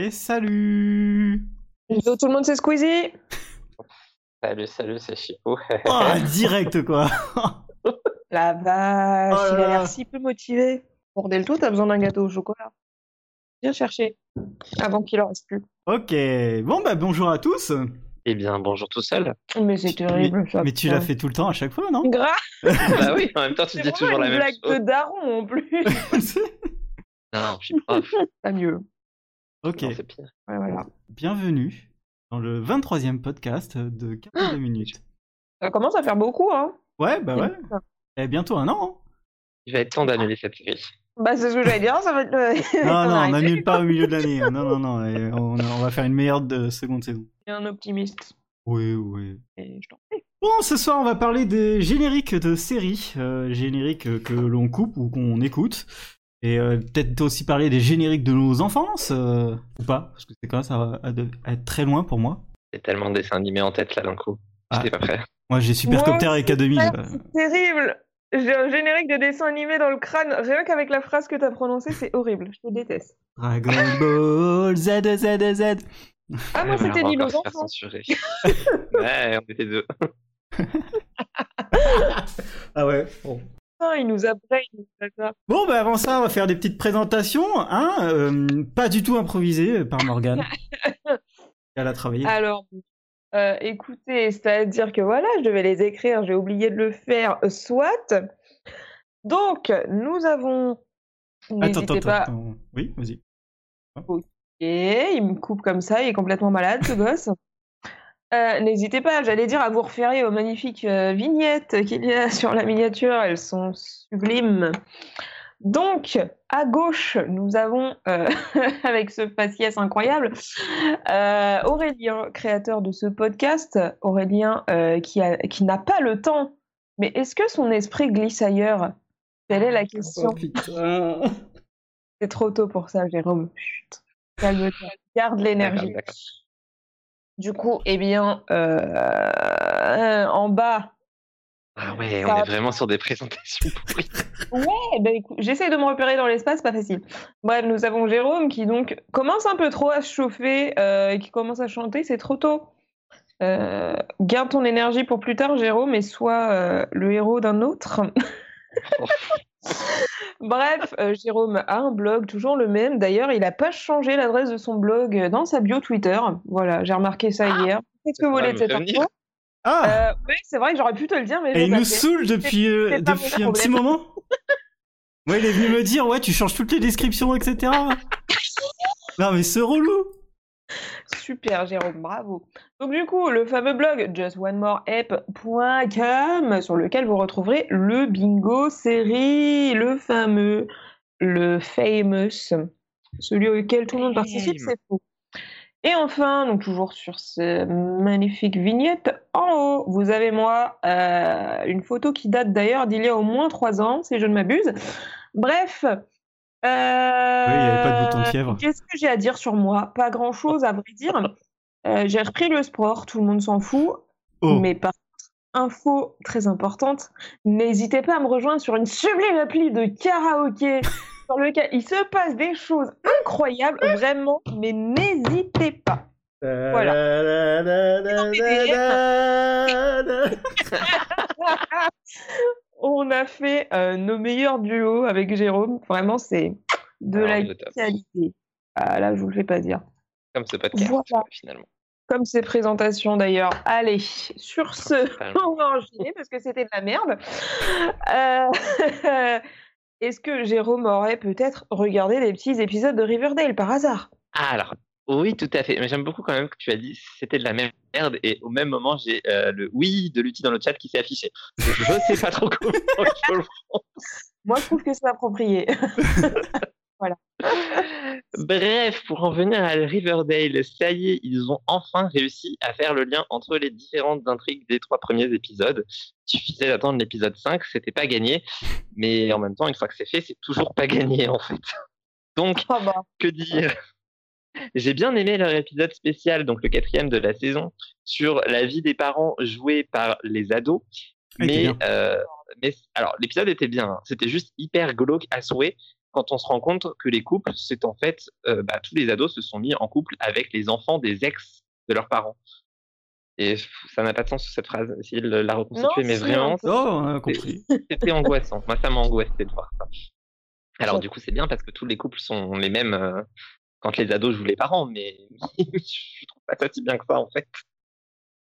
Et salut Hello tout le monde, c'est Squeezie Salut, salut, c'est Chipo. oh, Direct quoi La vache, Oh là il a l'air si peu motivé. Pour Delto, t'as besoin d'un gâteau au chocolat. Viens chercher, avant qu'il en reste plus. Ok, bon bah bonjour à tous Eh bien, bonjour tout seul. Mais c'est terrible, ça. Mais tu l'as fait tout le temps à chaque fois, non? Grave, bah oui, en même temps, tu c'est dis toujours la une même blague chose. de daron en plus. Non, non, je suis prof. Pas mieux. Ok, Non, c'est pire. Ouais, voilà. bienvenue dans le 23e podcast de 42 minutes. Ça commence à faire beaucoup, hein. Ouais, bah ouais, et bientôt un an hein. Il va être temps d'annuler cette série. Bah, c'est ce que j'allais dire, ça va être le. Non, non, on n'annule pas au milieu de l'année. hein. Non, non, non, et on, on va faire une meilleure de seconde saison. un optimiste. Oui, oui. Et je t'en prie. Bon, ce soir, on va parler des génériques de séries, euh, génériques que l'on coupe ou qu'on écoute. Et euh, peut-être aussi parler des génériques de nos enfances, euh, ou pas, parce que c'est quand même ça va à être très loin pour moi. J'ai tellement de dessins animés en tête là d'un coup. Ah. J'étais pas prêt. Moi, j'ai Supercopter Moi et K2000. Ouais, euh, c'est Terrible J'ai un générique de dessin animé dans le crâne, rien qu'avec la phrase que t'as prononcée, c'est horrible, je te déteste. Dragon Ball Z, Z, Z. Ah, moi c'était se faire enfants. censurer. ouais, on était deux. Ah ouais, bon. Il nous a. Bon, bah avant ça, on va faire des petites présentations, hein, euh, pas du tout improvisées par Morgane. Elle a travaillé. Alors, euh, écoutez, c'est-à-dire que voilà, je devais les écrire, j'ai oublié de le faire, soit. Donc, nous avons. attends, attends, pas. attends. Oui, vas-y. Et il me coupe comme ça, il est complètement malade, ce gosse. Euh, N'hésitez pas, j'allais dire, à vous référer aux magnifiques euh, vignettes qu'il y a sur la miniature, elles sont sublimes. Donc, à gauche, nous avons, euh, avec ce faciès incroyable, Aurélien, créateur de ce podcast. Aurélien qui a- qui n'a pas le temps, mais est-ce que son esprit glisse ailleurs? Telle est la question. Oh, putain. C'est trop tôt pour ça, Jérôme. Chut. Calme-toi. Garde l'énergie. Du coup, eh bien, euh, en bas. Ah ouais, on est vraiment sur des présentations pourries. Ouais, ben écoute, j'essaie de me repérer dans l'espace, pas facile. Bref, nous avons Jérôme qui donc commence un peu trop à se chauffer euh, et qui commence à chanter, c'est trop tôt. Euh, garde ton énergie pour plus tard, Jérôme, et sois le héros d'un autre. Bref, euh, Jérôme a un blog, toujours le même. D'ailleurs, il n'a pas changé l'adresse de son blog dans sa bio Twitter. Voilà, j'ai remarqué ça hier. Qu'est-ce que vous voulez de cette info? Ah euh, Oui, c'est vrai que j'aurais pu te le dire, mais Et il j'ai nous saoule depuis, euh, c'est depuis un petit moment. Ouais, il est venu me dire, ouais, tu changes toutes les descriptions, etc. non, mais ce relou. Super, Jérôme, bravo. Donc du coup, le fameux blog justonemoreapp.com sur lequel vous retrouverez le bingo série, le fameux, le famous, celui auquel tout le monde participe, c'est faux. Et enfin, donc toujours sur ces magnifiques vignettes, en haut, vous avez moi, euh, une photo qui date d'ailleurs d'il y a au moins trois ans, si je ne m'abuse. Bref. Euh, Oui, il y avait pas de bouton de fièvre. Qu'est-ce que j'ai à dire sur moi? Pas grand-chose, à vrai dire. Euh, j'ai repris le sport, tout le monde s'en fout. Oh. Mais par info très importante, n'hésitez pas à me rejoindre sur une sublime appli de karaoké sur lequel il se passe des choses incroyables, vraiment, mais n'hésitez pas. On a fait euh, nos meilleurs duos avec Jérôme, vraiment c'est de Alors, la qualité. Ah, là, je vous le fais pas dire. Comme ce podcast, Voilà. finalement. Comme ces présentations d'ailleurs. Allez, sur ce, on va enchaîner parce que c'était de la merde. Euh, Est-ce que Jérôme aurait peut-être regardé les petits épisodes de Riverdale par hasard? Ah, alors, oui, tout à fait. Mais j'aime beaucoup quand même que tu as dit c'était de la merde et au même moment, j'ai euh, le oui de l'outil dans le chat qui s'est affiché. Je sais pas trop comment je le prends. Moi, je trouve que c'est approprié. Bref, pour en venir à Riverdale, ça y est, ils ont enfin réussi à faire le lien entre les différentes intrigues des trois premiers épisodes. Il suffisait d'attendre l'épisode 5, c'était pas gagné. Mais en même temps, une fois que c'est fait, c'est toujours pas gagné en fait. Donc, Ah bah. que dire? J'ai bien aimé leur épisode spécial, donc le quatrième de la saison, sur la vie des parents jouée par les ados. Ah, Mais, euh, mais alors l'épisode était bien, hein. c'était juste hyper glauque à souhait. quand on se rend compte que les couples, c'est en fait, euh, bah, tous les ados se sont mis en couple avec les enfants des ex de leurs parents. Et ça n'a pas de sens cette phrase, essayer de la reconstituer, mais vraiment. Oh, compris. c'était angoissant. Moi, ça m'a angoissé de voir ça. Alors, du coup, c'est bien parce que tous les couples sont les mêmes euh, quand les ados jouent les parents, mais je trouve pas ça si bien que ça, en fait.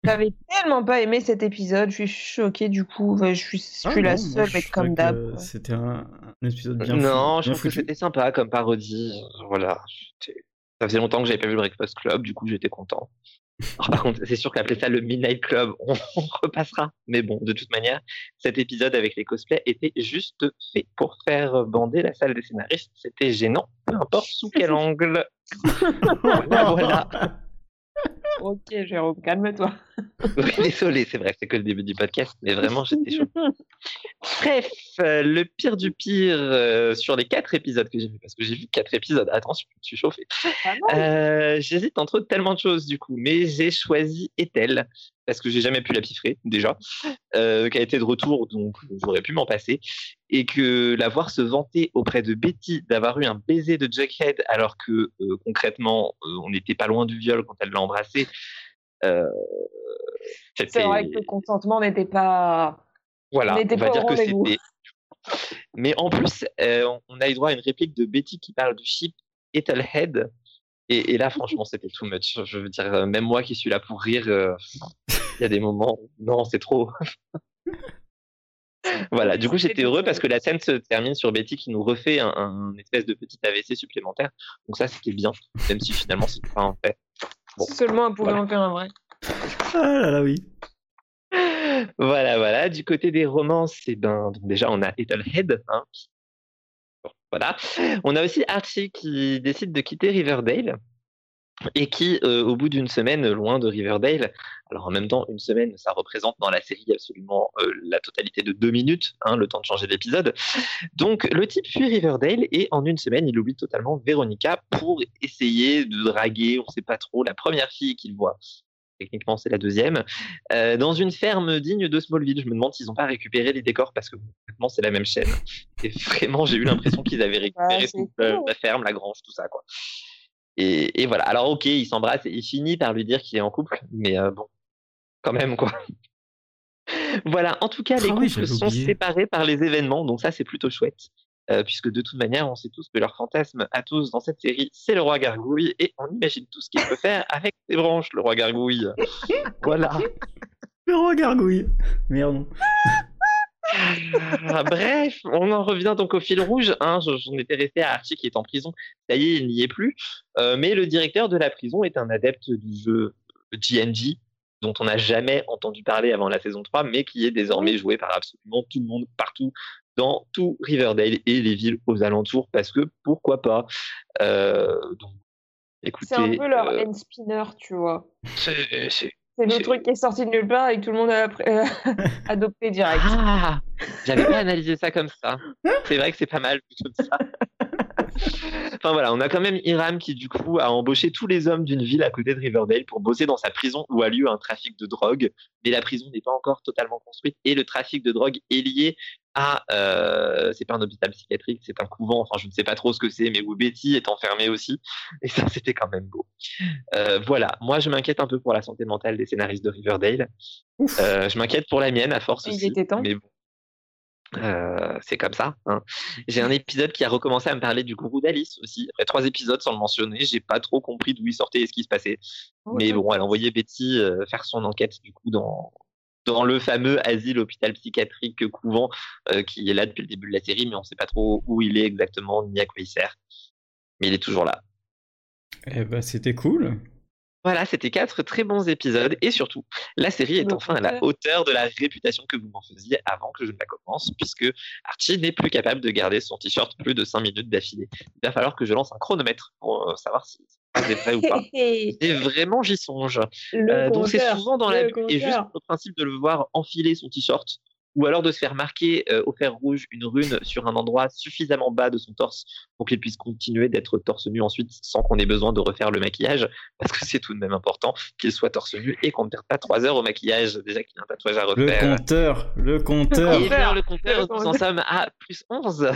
J'avais tellement pas aimé cet épisode, je suis choquée du coup. Enfin, je suis, je suis Ah la non, seule, mais comme d'hab. C'était un, un épisode bien non, fou- je bien trouve que c'était sympa comme parodie. Voilà. Ça faisait longtemps que j'avais pas vu le Breakfast Club, du coup, j'étais content. Alors, par contre, c'est sûr qu'appeler ça le Midnight Club, on, on repassera. Mais bon, de toute manière, cet épisode avec les cosplays était juste fait pour faire bander la salle des scénaristes. C'était gênant, peu importe sous quel angle. voilà, voilà. Ok, Jérôme, calme-toi. Oui, désolé, c'est vrai, c'est que le début du podcast, mais vraiment, j'étais chaud. Bref, euh, le pire du pire euh, sur les quatre épisodes que j'ai vus, parce que j'ai vu quatre épisodes, attention, je suis chauffé. Mal. Euh, J'hésite entre tellement de choses du coup, mais j'ai choisi Ethel, parce que j'ai jamais pu la piffrer déjà, euh, qui a été de retour, donc j'aurais pu m'en passer, et que la voir se vanter auprès de Betty d'avoir eu un baiser de Jughead, alors que euh, concrètement, euh, on n'était pas loin du viol quand elle l'a embrassé. Euh, C'est vrai que le consentement n'était pas. voilà, On va pas dire que c'était. Mais en plus, euh, on- a eu droit à une réplique de Betty qui parle du ship Ethelhead. Et, et là, franchement, c'était too much. Je veux dire, euh, même moi qui suis là pour rire, euh, il y a des moments. Non, c'est trop. voilà, du coup, j'étais heureux parce que la scène se termine sur Betty qui nous refait un, un espèce de petit AVC supplémentaire. Donc, ça, c'était bien, même si finalement, c'est pas en fait. Bon, Seulement on pouvait voilà. en faire un vrai. Ah là là, oui. Voilà, voilà. Du côté des romances, eh ben, déjà, on a Ethelhead. Hein, qui- bon, voilà. On a aussi Archie qui décide de quitter Riverdale et qui, euh, au bout d'une semaine loin de Riverdale, alors en même temps, une semaine, ça représente dans la série absolument euh, la totalité de deux minutes, hein, le temps de changer d'épisode. Donc, le type fuit Riverdale et en une semaine, il oublie totalement Veronica pour essayer de draguer, on sait pas trop, la première fille qu'il voit. Techniquement, c'est la deuxième. Euh, dans une ferme digne de Smallville. Je me demande s'ils n'ont pas récupéré les décors parce que concrètement, c'est la même chaîne. Et vraiment, j'ai eu l'impression qu'ils avaient récupéré Ouais, c'est toute la, cool. la ferme, la grange, tout ça. quoi. Et, et voilà. Alors, ok, il s'embrasse et il finit par lui dire qu'il est en couple, mais euh, bon, quand même, quoi. Voilà, en tout cas, les Ah oui, couples sont oublié. séparés par les événements, donc ça, c'est plutôt chouette. Euh, puisque de toute manière, on sait tous que leur fantasme à tous dans cette série, c'est le roi gargouille, et on imagine tout ce qu'il peut faire avec ses branches, le roi gargouille. voilà. Le roi gargouille. Merde. Ah, bref, on en revient donc au fil rouge. Hein, je- J'en étais resté à Archie qui est en prison. Ça y est, il n'y est plus. Euh, mais le directeur de la prison est un adepte du jeu GNG, dont on n'a jamais entendu parler avant la saison 3, mais qui est désormais joué par absolument tout le monde, partout, dans tout Riverdale et les villes aux alentours, parce que pourquoi pas. Euh, donc, écoutez, C'est un peu leur euh, end spinner, tu vois. c'est- c'est- le truc qui est sorti de nulle part et que tout le monde a euh, adopté direct. Ah, j'avais pas analysé ça comme ça. C'est vrai que c'est pas mal vu comme ça. Enfin voilà, on a quand même Iram qui du coup a embauché tous les hommes d'une ville à côté de Riverdale pour bosser dans sa prison où a lieu un trafic de drogue, mais la prison n'est pas encore totalement construite et le trafic de drogue est lié à euh, c'est pas un hôpital psychiatrique, c'est un couvent, enfin je ne sais pas trop ce que c'est, mais où Betty est enfermée aussi et ça c'était quand même beau. Euh, voilà, moi je m'inquiète un peu pour la santé mentale des scénaristes de Riverdale. Euh, je m'inquiète pour la mienne à force Il aussi. était temps. Mais bon, Euh, c'est comme ça. hein. J'ai un épisode qui a recommencé à me parler du gourou d'Alice aussi. Après trois épisodes sans le mentionner, j'ai pas trop compris d'où il sortait et ce qui se passait. Mais bon, elle a envoyé Betty euh, faire son enquête du coup dans dans le fameux asile hôpital psychiatrique couvent euh, qui est là depuis le début de la série, mais on sait pas trop où il est exactement ni à quoi il sert. Mais il est toujours là. Eh ben, c'était cool. Voilà, c'était quatre très bons épisodes et surtout, la série est enfin à la hauteur de la réputation que vous m'en faisiez avant que je ne la commence, puisque Archie n'est plus capable de garder son t-shirt plus de 5 minutes d'affilée. Il va falloir que je lance un chronomètre pour euh, savoir si c'est vrai ou pas. Et vraiment, j'y songe. Euh, donc c'est souvent dans la et juste le principe de le voir enfiler son t-shirt ou alors de se faire marquer euh, au fer rouge une rune sur un endroit suffisamment bas de son torse pour qu'il puisse continuer d'être torse nu ensuite sans qu'on ait besoin de refaire le maquillage parce que c'est tout de même important qu'il soit torse nu et qu'on ne perde pas trois heures au maquillage déjà qu'il y a un tatouage à Le refaire. compteur. Le compteur. Et bien, le Le compteur, nous en sommes à plus 11.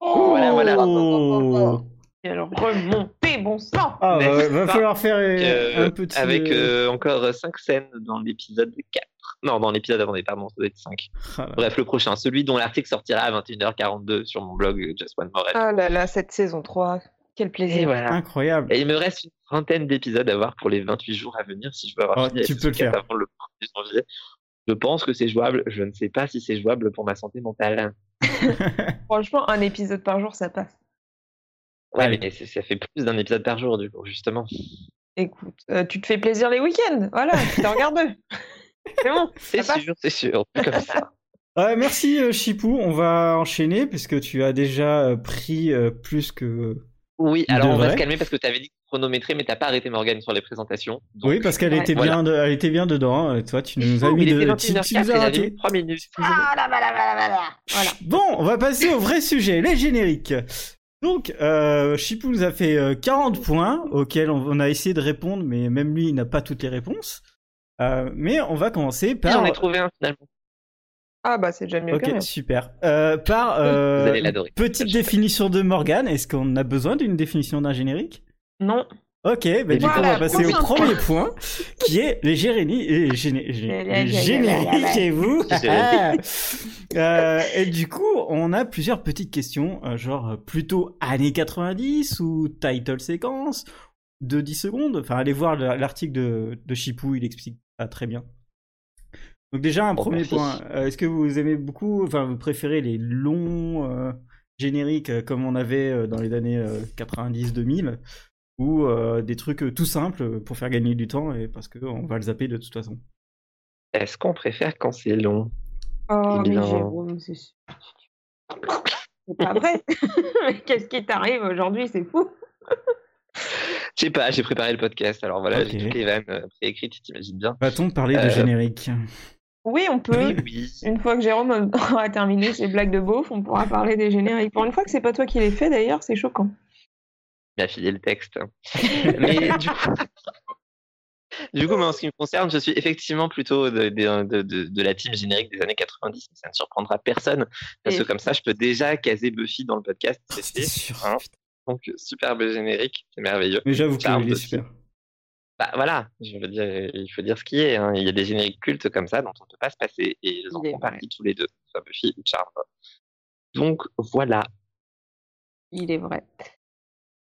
Voilà, voilà. Oh alors, remontez, bon sang Ah, N'est-ce va, falloir faire euh, un petit. avec euh, euh, encore 5 scènes dans l'épisode 4. Non, dans l'épisode avant, pardon, ça doit être 5. ah. Bref, le prochain, celui dont l'article sortira à 21h42 sur mon blog euh, Just One More. Ah là là, cette saison 3, quel Et plaisir. voilà. Incroyable. Et il me reste une trentaine d'épisodes à voir pour les 28 jours à venir si je veux avoir Oh, fini tu peux le faire. avant le 1er janvier. Je pense que c'est jouable. Je ne sais pas si c'est jouable pour ma santé mentale. Franchement, un épisode par jour, ça passe. Ouais, mais c'est- ça fait plus d'un épisode par jour, du coup, justement. Écoute, euh, tu te fais plaisir les week-ends, voilà, tu t'en regardes deux. C'est bon, C'est sûr, c'est sûr. C'est comme ça. Ouais, merci euh, Chipou. On va enchaîner puisque tu as déjà euh, pris euh, plus que. Oui, Il alors on va se calmer parce que tu avais dit chronométrer, mais t'as pas arrêté Morgane sur les présentations. Donc, oui, parce qu'elle ouais. était Voilà. bien, de- elle était bien dedans. euh, Toi, tu nous as mis il de. Tu, 21h04, tu nous as raté. mis 3 minutes. Ah là là là là là là. Voilà. Bon, on va passer au vrai sujet, les génériques. Donc, euh, Chipou nous a fait euh, 40 points auxquels on, on a essayé de répondre, mais même lui, il n'a pas toutes les réponses. Euh, mais on va commencer par. J'en ai trouvé un finalement. Ah bah c'est déjà mieux Ok, que super. Euh, par euh, Vous allez l'adorer. petite définition de Morgan. Est-ce qu'on a besoin d'une définition d'un générique? Non. Ok, bah du coup on va passer au point. premier point, qui est les génériques chez vous. Euh, et du coup, on a plusieurs petites questions, euh, genre euh, plutôt années 90 ou title séquence de 10 secondes. Enfin, allez voir le- l'article de, de Chipou, il explique ça très bien. Donc déjà, un premier merci. point. Est-ce que vous aimez beaucoup, enfin, vous préférez les longs euh, génériques comme on avait dans les années 90-2000 ou euh, des trucs euh, tout simples pour faire gagner du temps et parce qu'on va le zapper de toute façon Est-ce qu'on préfère quand c'est long? Oh mais. Jérôme, c'est c'est pas vrai. Mais qu'est-ce qui t'arrive aujourd'hui, c'est fou. Je sais pas, j'ai préparé le podcast, alors voilà, j'ai toutes les vannes euh, préécrites, t'imagines bien. Va-t-on parler de Euh, générique? Oui, on peut. Oui, oui. Une fois que Jérôme aura terminé ses blagues de beauf, on pourra parler des génériques. Pour une fois que c'est pas toi qui les fais d'ailleurs, c'est choquant. M'a filé le texte. Mais du coup... Du coup, moi, en ce qui me concerne, je suis effectivement plutôt de, de, de, de- de la team générique des années 90, mais ça ne surprendra personne, parce que comme ça, je peux déjà caser Buffy dans le podcast. c'est sûr. hein. Donc, superbe générique, c'est merveilleux. Mais j'avoue qu'il est super. Bah voilà, je veux dire, il faut dire ce qui est. hein. Il y a des génériques cultes comme ça dont on ne peut pas se passer, et ils en font partie tous les deux, soit Buffy ou Charme. Donc voilà. Il est vrai.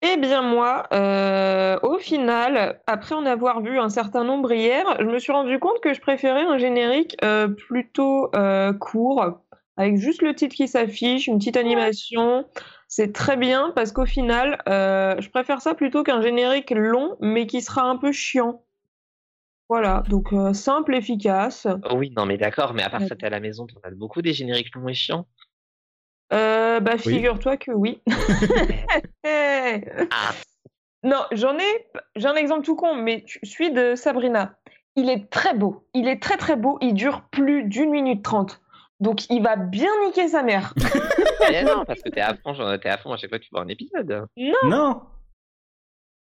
Eh bien moi, euh, au final, après en avoir vu un certain nombre hier, je me suis rendu compte que je préférais un générique euh, plutôt euh, court, avec juste le titre qui s'affiche, une petite animation. C'est très bien parce qu'au final, je préfère ça plutôt qu'un générique long, mais qui sera un peu chiant. Voilà, donc simple, efficace. Oui, non mais d'accord, mais à part Ouais. ça, t'es à la maison, t'en as beaucoup des génériques longs et chiants. Euh, bah, Oui. figure-toi que oui. Ah. Non, j'en ai, j'ai un exemple tout con, mais tu- celui de Sabrina. Il est très beau. Il est très très beau. Il dure plus d'une minute trente. Donc il va bien niquer sa mère. Mais non, parce que t'es à fond, t'es à fond à chaque fois que tu vois un épisode. Non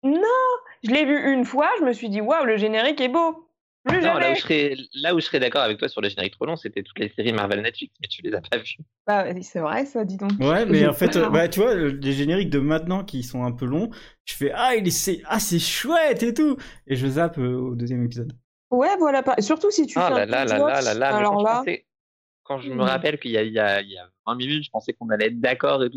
Je l'ai vu une fois, je me suis dit waouh, le générique est beau. Plus Non, là jamais. où je serais, là où je serais d'accord avec toi sur les génériques trop longs, c'était toutes les séries Marvel Netflix, mais tu les as pas vues. Bah, c'est vrai ça, dis donc. Ouais, mais en fait, euh, bah, tu vois, le- les génériques de maintenant qui sont un peu longs, je fais ah, il est, c'est, ah, c'est chouette et tout, et je zappe euh, au deuxième épisode. Ouais, voilà. pas- Surtout si tu Ah fais là un là là là là Alors quand, je là, pensais- quand je me Hmm. rappelle qu'il y a, il y, a, il y a 20 minutes, je pensais qu'on allait être d'accord et tout.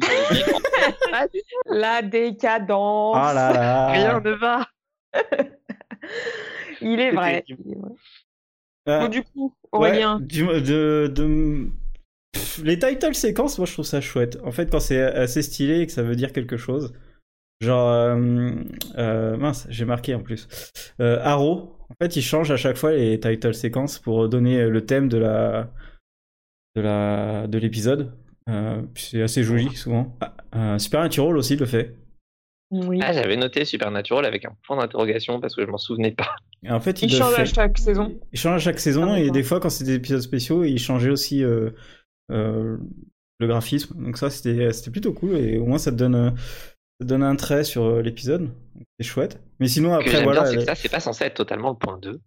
la décadence. Ah là là Rien ne va. Il est vrai. C'était- il est vrai. Euh, Bon, du coup, ouais, Aurélien. du- de, de- Pff, les title séquences, moi je trouve ça chouette. En fait, quand c'est assez stylé et que ça veut dire quelque chose. Genre, euh, euh, mince, j'ai marqué en plus. Arrow, en fait, il change à chaque fois les title séquences pour donner le thème de la de la de l'épisode. C'est assez joli souvent. Ah, Supernatural aussi le fait. Oui. Ah, j'avais noté Supernatural avec un point d'interrogation parce que je m'en souvenais pas. Et en fait, il, Il change fait. à chaque saison. Il change à chaque saison Ah, et des fois quand c'est des épisodes spéciaux, il changeait aussi euh, euh, le graphisme. Donc ça c'était c'était plutôt cool et au moins ça te donne euh, ça te donne un trait sur l'épisode. C'est chouette. Mais sinon que après j'aime voilà, bien, c'est que ça, c'est pas censé être totalement le point 2.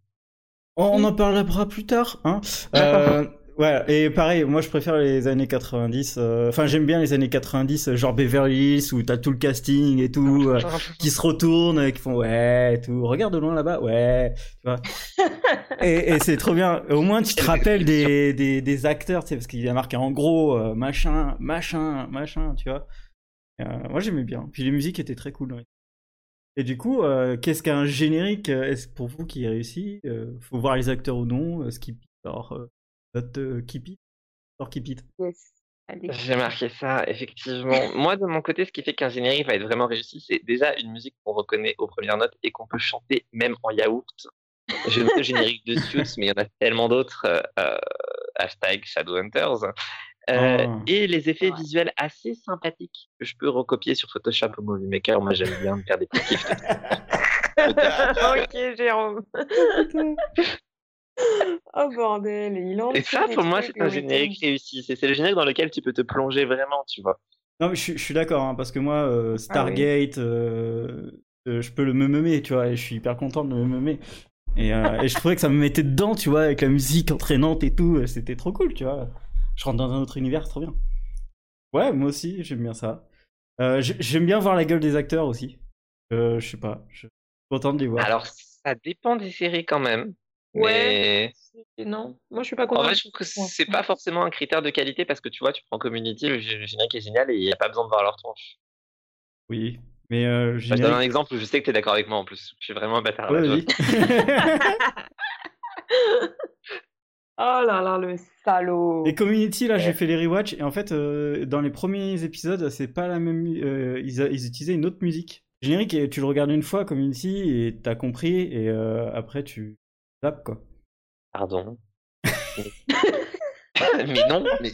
on, on en parlera plus tard. Hein. D'accord. Euh, Ouais, et pareil, moi je préfère les années 90. euh, Enfin, j'aime bien les années 90, euh, genre Beverly Hills, où t'as tout le casting et tout, euh, qui se retournent, et qui font ouais, et tout. Regarde de loin là-bas, ouais, tu vois. et et c'est trop bien. Au moins, tu te rappelles des, des, des acteurs, tu sais, parce qu'il y a marqué en gros, euh, machin, machin, machin, tu vois. Euh, moi j'aimais bien. Puis les musiques étaient très cool. ouais. Et du coup, euh, qu'est-ce qu'un générique Est-ce pour vous qui réussit Faut voir les acteurs ou non. euh, Skip or euh, not euh, keep it or keep it. Yes. J'ai marqué ça, effectivement. Moi, de mon côté, ce qui fait qu'un générique va être vraiment réussi, c'est déjà une musique qu'on reconnaît aux premières notes et qu'on peut chanter même en yaourt. J'ai le générique de Suits, mais il y en a tellement d'autres. euh, euh, hashtag Shadowhunters. Euh, Ah. Et les effets Ouais. visuels assez sympathiques que je peux recopier sur Photoshop ou Movie Maker. Moi, j'aime bien me faire des petits kiffs. ok, Jérôme. oh bordel, il en Et ça, pour moi, c'est un le générique réussi. C'est le générique dans lequel tu peux te plonger vraiment, tu vois. Non, mais je, suis- je suis d'accord, hein, parce que moi, euh, Stargate, euh, euh, je peux le me meumer, tu vois, et je suis hyper content de me meumer. Et, euh, et je trouvais que ça me mettait dedans, tu vois, avec la musique entraînante et tout, c'était trop cool, tu vois. Je rentre dans un autre univers, c'est trop bien. Ouais, moi aussi, j'aime bien ça. Euh, j'ai- j'aime bien voir la gueule des acteurs aussi. Euh, je sais pas, je suis content de les voir. Alors, ça dépend des séries quand même. Ouais. Mais Non, moi je suis pas en convaincue. vrai, je trouve que c'est pas forcément un critère de qualité parce que tu vois, tu prends Community, le gé- le générique est génial et il n'y a pas besoin de voir leur tronche. Oui, mais euh, Je te donne un générique... exemple où je sais que tu es d'accord avec moi en plus. Je suis vraiment un bâtard. Ouais, là, vas-y. Oh là là, le salaud. Et Community, là, j'ai fait les rewatch et en fait, euh, dans les premiers épisodes, c'est pas la même. euh, ils, a- ils utilisaient une autre musique. Générique, et tu le regardes une fois, Community, et t'as compris, et euh, après tu quoi. Pardon. mais non, mais,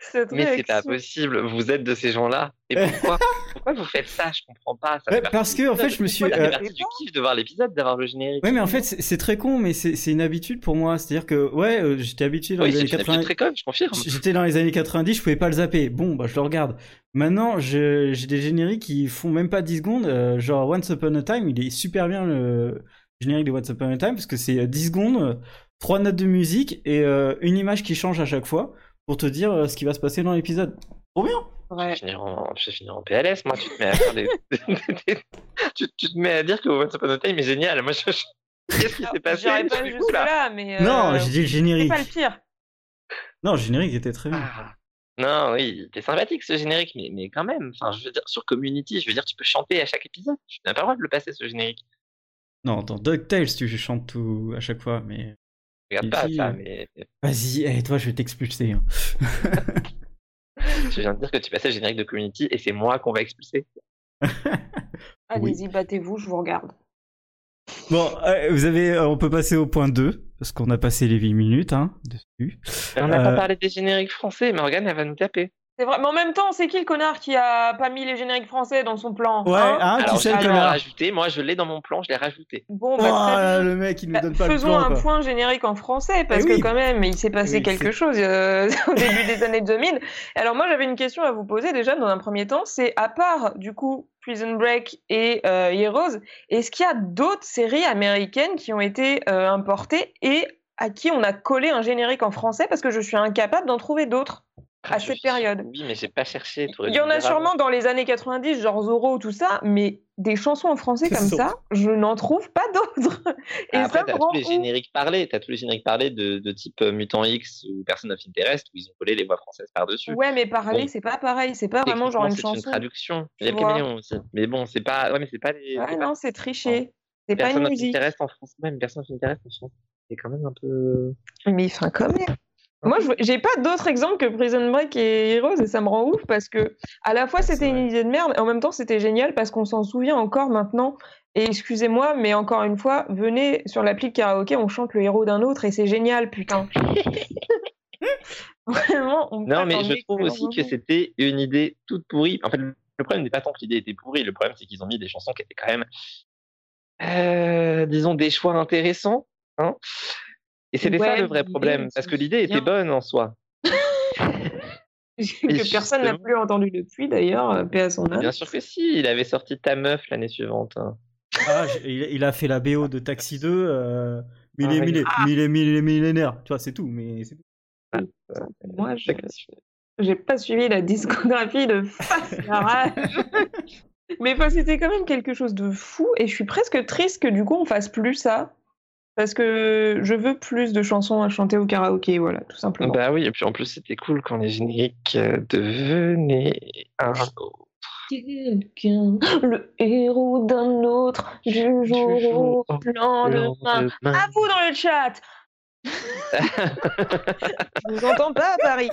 c'est pas possible. Vous êtes de ces gens-là. Et pourquoi Pourquoi vous faites ça? Je comprends pas. Ça Ouais, parce que, en fait, je me suis. Euh, du kiff de voir l'épisode, d'avoir le générique. Ouais, mais en fait, c'est très con, mais c'est une habitude pour moi. C'est-à-dire que, ouais, euh, j'étais habitué dans oui, les c'est années une habitude 80. très conne, je confirme. J'étais dans les années 90, je pouvais pas le zapper. Bon, bah je le regarde. Maintenant, j'ai des génériques qui font même pas 10 secondes. euh, genre Once Upon a Time, il est super bien le générique de Once Upon a Time parce que c'est euh, 10 secondes, euh, trois notes de musique et euh, une image qui change à chaque fois pour te dire euh, ce qui va se passer dans l'épisode. Trop bien. Ouais. Je vais finir en, je vais finir en PLS, moi. Tu te mets à faire des... tu, tu te mets à dire que Once Upon a Time est génial. Moi, je... Qu'est-ce qui s'est passé pas fou, là. là, mais. euh, Non, j'ai dit le C'est générique. pas le pire. Non, le générique était très bien. Ah. Non, oui, t'es sympathique ce générique, mais, mais quand même, enfin, je veux dire, sur Community, je veux dire, tu peux chanter à chaque épisode. Tu n'as pas le droit de le passer ce générique. Non, dans DuckTales, tu chantes tout à chaque fois, mais Regarde Et pas si, ça, euh, mais vas-y, eh, toi, je vais t'expulser. hein. je viens de dire que tu passais le générique de Community et c'est moi qu'on va expulser. Allez-y, battez-vous, je vous regarde. Bon, euh, vous avez, euh, on peut passer au point 2, parce qu'on a passé les 8 minutes, hein, dessus. On n'a Euh, pas parlé des génériques français, Morgane, elle va nous taper. C'est vrai, mais en même temps, c'est qui le connard qui a pas mis les génériques français dans son plan Ouais, hein hein, Alors, qui c'est le connard rajouté, moi je l'ai dans mon plan, je l'ai rajouté. Bon, Oh, bah, là, le mec, il nous Bah, donne pas faisons le plan, un quoi. point générique en français parce Eh que quand même il s'est passé Oui, quelque chose euh, au début des années 2000. Alors moi j'avais une question à vous poser déjà dans un premier temps, c'est à part du coup Prison Break et euh, Heroes, est-ce qu'il y a d'autres séries américaines qui ont été euh, importées et à qui on a collé un générique en français? Parce que je suis incapable d'en trouver d'autres à Je- cette période. Oui, mais j'ai pas cherché. Il y en a sûrement dans les années 90, genre Zorro, tout ça, mais des chansons en français comme ça, je n'en trouve pas d'autres. Et Après, t'as tous les génériques parlés, t'as tous les génériques parlés de, de type euh, Mutant X ou Personne of Interest où ils ont collé les voix françaises par-dessus. Ouais, mais parler, Bon. c'est pas pareil, c'est pas vraiment genre une Techniquement, c'est chanson. traduction. Il y a le caméléon aussi. Mais bon, c'est pas. Ouais, mais c'est pas les. Ouais, c'est pas- non, c'est triché. C'est pas Personne une of musique. Interest en France. Même Personne of Interest en France. C'est quand même un peu. Mais enfin, quand même. Moi, je- j'ai pas d'autres exemples que Prison Break et Heroes et ça me rend ouf parce que à la fois c'était une idée de merde et en même temps c'était génial parce qu'on s'en souvient encore maintenant. Et excusez-moi, mais encore une fois, venez sur l'appli karaoké, on chante le héros d'un autre et c'est génial, putain. Vraiment, on Non, mais je trouve aussi que c'était une idée toute pourrie. En fait, le problème n'est pas tant que l'idée était pourrie, le problème c'est qu'ils ont mis des chansons qui étaient quand même, euh, disons, des choix intéressants. Hein et c'était ça Ouais, le vrai problème, parce que l'idée était bien. bonne en soi. que personne n'a plus entendu depuis d'ailleurs, euh, paix à son âme. Bien sûr que si, il avait sorti Ta Meuf l'année suivante. hein. Ah, il, a fait la BO de Taxi 2, euh, Mais il est, Ah, ah. millénaire, tu vois, c'est tout. Mais tout. Moi, je j'ai pas suivi la discographie de Face. Mais enfin, c'était quand même quelque chose de fou et je suis presque triste que du coup on fasse plus ça. Parce que je veux plus de chansons à chanter au karaoké, voilà, tout simplement. Bah oui, et puis en plus, c'était cool quand les génériques euh, devenaient un autre. Quelqu'un, le héros d'un autre, du jour jour au au lendemain. lendemain. À vous dans le chat Je vous entends pas à Paris.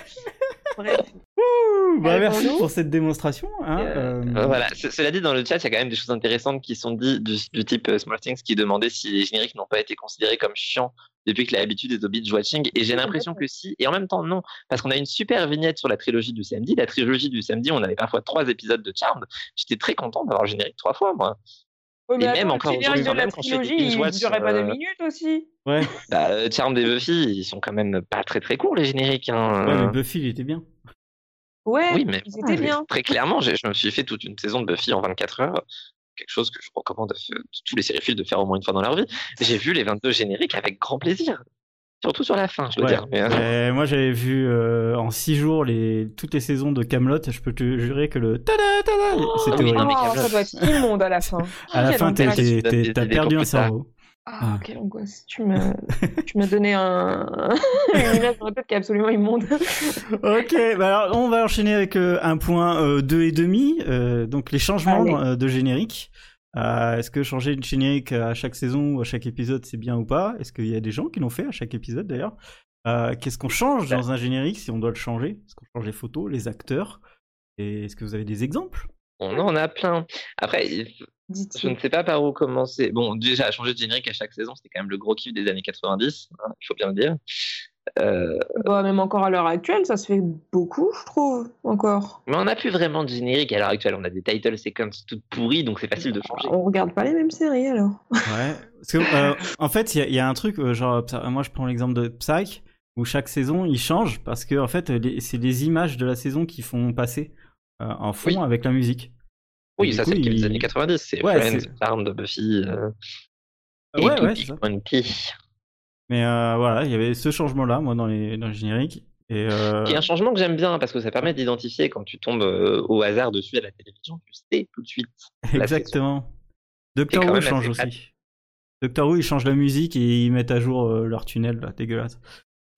Bref. Ouh, bah, merci bonjour. pour cette démonstration. hein, Euh, euh, Euh, Voilà, cela dit, dans le chat, il y a quand même des choses intéressantes qui sont dites du, du type euh, Small Things qui demandait si les génériques n'ont pas été considérés comme chiants depuis que l'habitude est au binge watching. Et j'ai Oui, l'impression que si, et en même temps non, parce qu'on a une super vignette sur la trilogie du samedi. La trilogie du samedi, on avait parfois trois épisodes de Charmed. J'étais très content d'avoir le générique trois fois, moi. Ouais, mais Et attends, même encore aujourd'hui, de la même quand je fais des trilogie, il binge-watch, durait pas deux minutes aussi. Ouais, Bah, Charmed et Buffy, ils sont quand même pas très très courts les génériques. Hein. ouais, mais Buffy, il était bien. Ouais, Oui, mais ils étaient bien. très clairement, je me suis fait toute une saison de Buffy en 24 heures. Quelque chose que je recommande à tous les sériephiles de faire au moins une fois dans leur vie. J'ai vu les 22 génériques avec grand plaisir. Surtout sur la fin, je dois Ouais. dire. Mais, euh, moi, j'avais vu euh, en six jours les... toutes les saisons de Camelot. Je peux te jurer que le tada tada, c'était oui, horrible. non, mais Oh, Camelot. ça doit être immonde à la fin. À la fin, t'as perdu un cerveau. Ah, Ah. quelle angoisse. Tu m'as, tu m'as donné un... une image dans la tête qui est absolument immonde. Ok, bah alors on va enchaîner avec euh, un point euh, et demi, euh, donc les changements Allez. euh, de générique. Est-ce que changer de générique à chaque saison ou à chaque épisode c'est bien ou pas? Est-ce qu'il y a des gens qui l'ont fait à chaque épisode d'ailleurs? Qu'est-ce qu'on change dans un générique si on doit le changer? Est-ce qu'on change les photos, les acteurs? Et est-ce que vous avez des exemples? On en a plein. Après, je ne sais pas par où commencer. Bon, déjà, changer de générique à chaque saison, c'était quand même le gros kiff des années 90, hein, il faut bien le dire. Euh, Bah, même encore à l'heure actuelle, ça se fait beaucoup, je trouve, encore. mais on n'a plus vraiment de générique à l'heure actuelle. On a des title sequences toutes pourries, donc c'est facile de changer. On regarde pas les mêmes séries, alors. Ouais. Parce que, euh, en fait, il y a- il y, a un truc, euh, genre, moi je prends l'exemple de Psych, où chaque saison il change parce que en fait, c'est les images de la saison qui font passer euh, en fond Oui. avec la musique. Oui, ça c'est le il- des années 90. C'est Ouais, Friends, c'est- Charmed, Buffy euh, et Ouais, ouais, ça. Mais euh, voilà, il y avait ce changement-là, moi, dans les, dans les génériques. Et euh, Qui est un changement que j'aime bien parce que ça permet d'identifier quand tu tombes euh, au hasard dessus à la télévision, tu sais tout de suite. exactement. Doctor Who change assez aussi. Doctor Who, ils changent la musique et ils mettent à jour euh, leur tunnel, là, dégueulasse.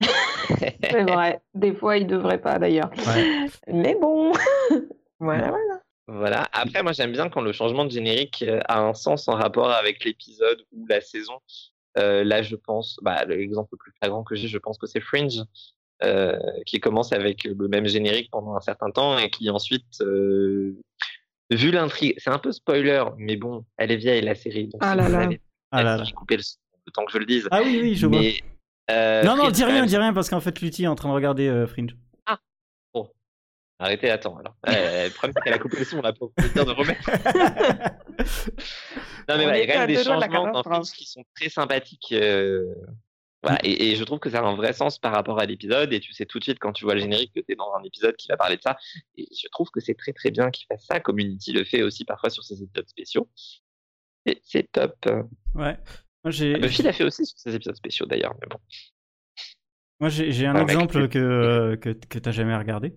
C'est vrai. Des fois, ils devraient pas, d'ailleurs. Ouais. Mais bon. voilà, voilà. Voilà. Après, moi, j'aime bien quand le changement de générique euh, a un sens en rapport avec l'épisode ou la saison. Euh, là, je pense, bah, l'exemple le plus flagrant que j'ai, je pense que c'est Fringe, euh, qui commence avec le même générique pendant un certain temps et qui ensuite, euh, vu l'intrigue, c'est un peu spoiler, mais bon, elle est vieille la série. Donc Ah là là. avez- Ah là là. J'ai coupé le, son le temps que je le dise. Ah oui, oui, je vois. mais, euh, non, non, Fringe, dis rien, même, dis rien, parce qu'en fait, Lutti est en train de regarder euh, Fringe. Arrêtez, attends. Alors, Euh, le problème, c'est qu'elle a coupé le son, on a pas pu dire de remettre. Non, mais voilà, il y a quand même des changements dans. Fringe qui sont très sympathiques. euh, Voilà, et, et je trouve que ça a un vrai sens par rapport à l'épisode. Et tu sais tout de suite quand tu vois le générique que tu es dans un épisode qui va parler de ça. Et je trouve que c'est très très bien qu'il fasse ça. Community le fait aussi parfois sur ses épisodes spéciaux. Et c'est top. ouais. Moi, j'ai. Buffy l'a fait aussi sur ses épisodes spéciaux d'ailleurs. Mais bon. Moi, j'ai j'ai un Ouais, mec, exemple tu- que, euh, que, que t'as jamais regardé.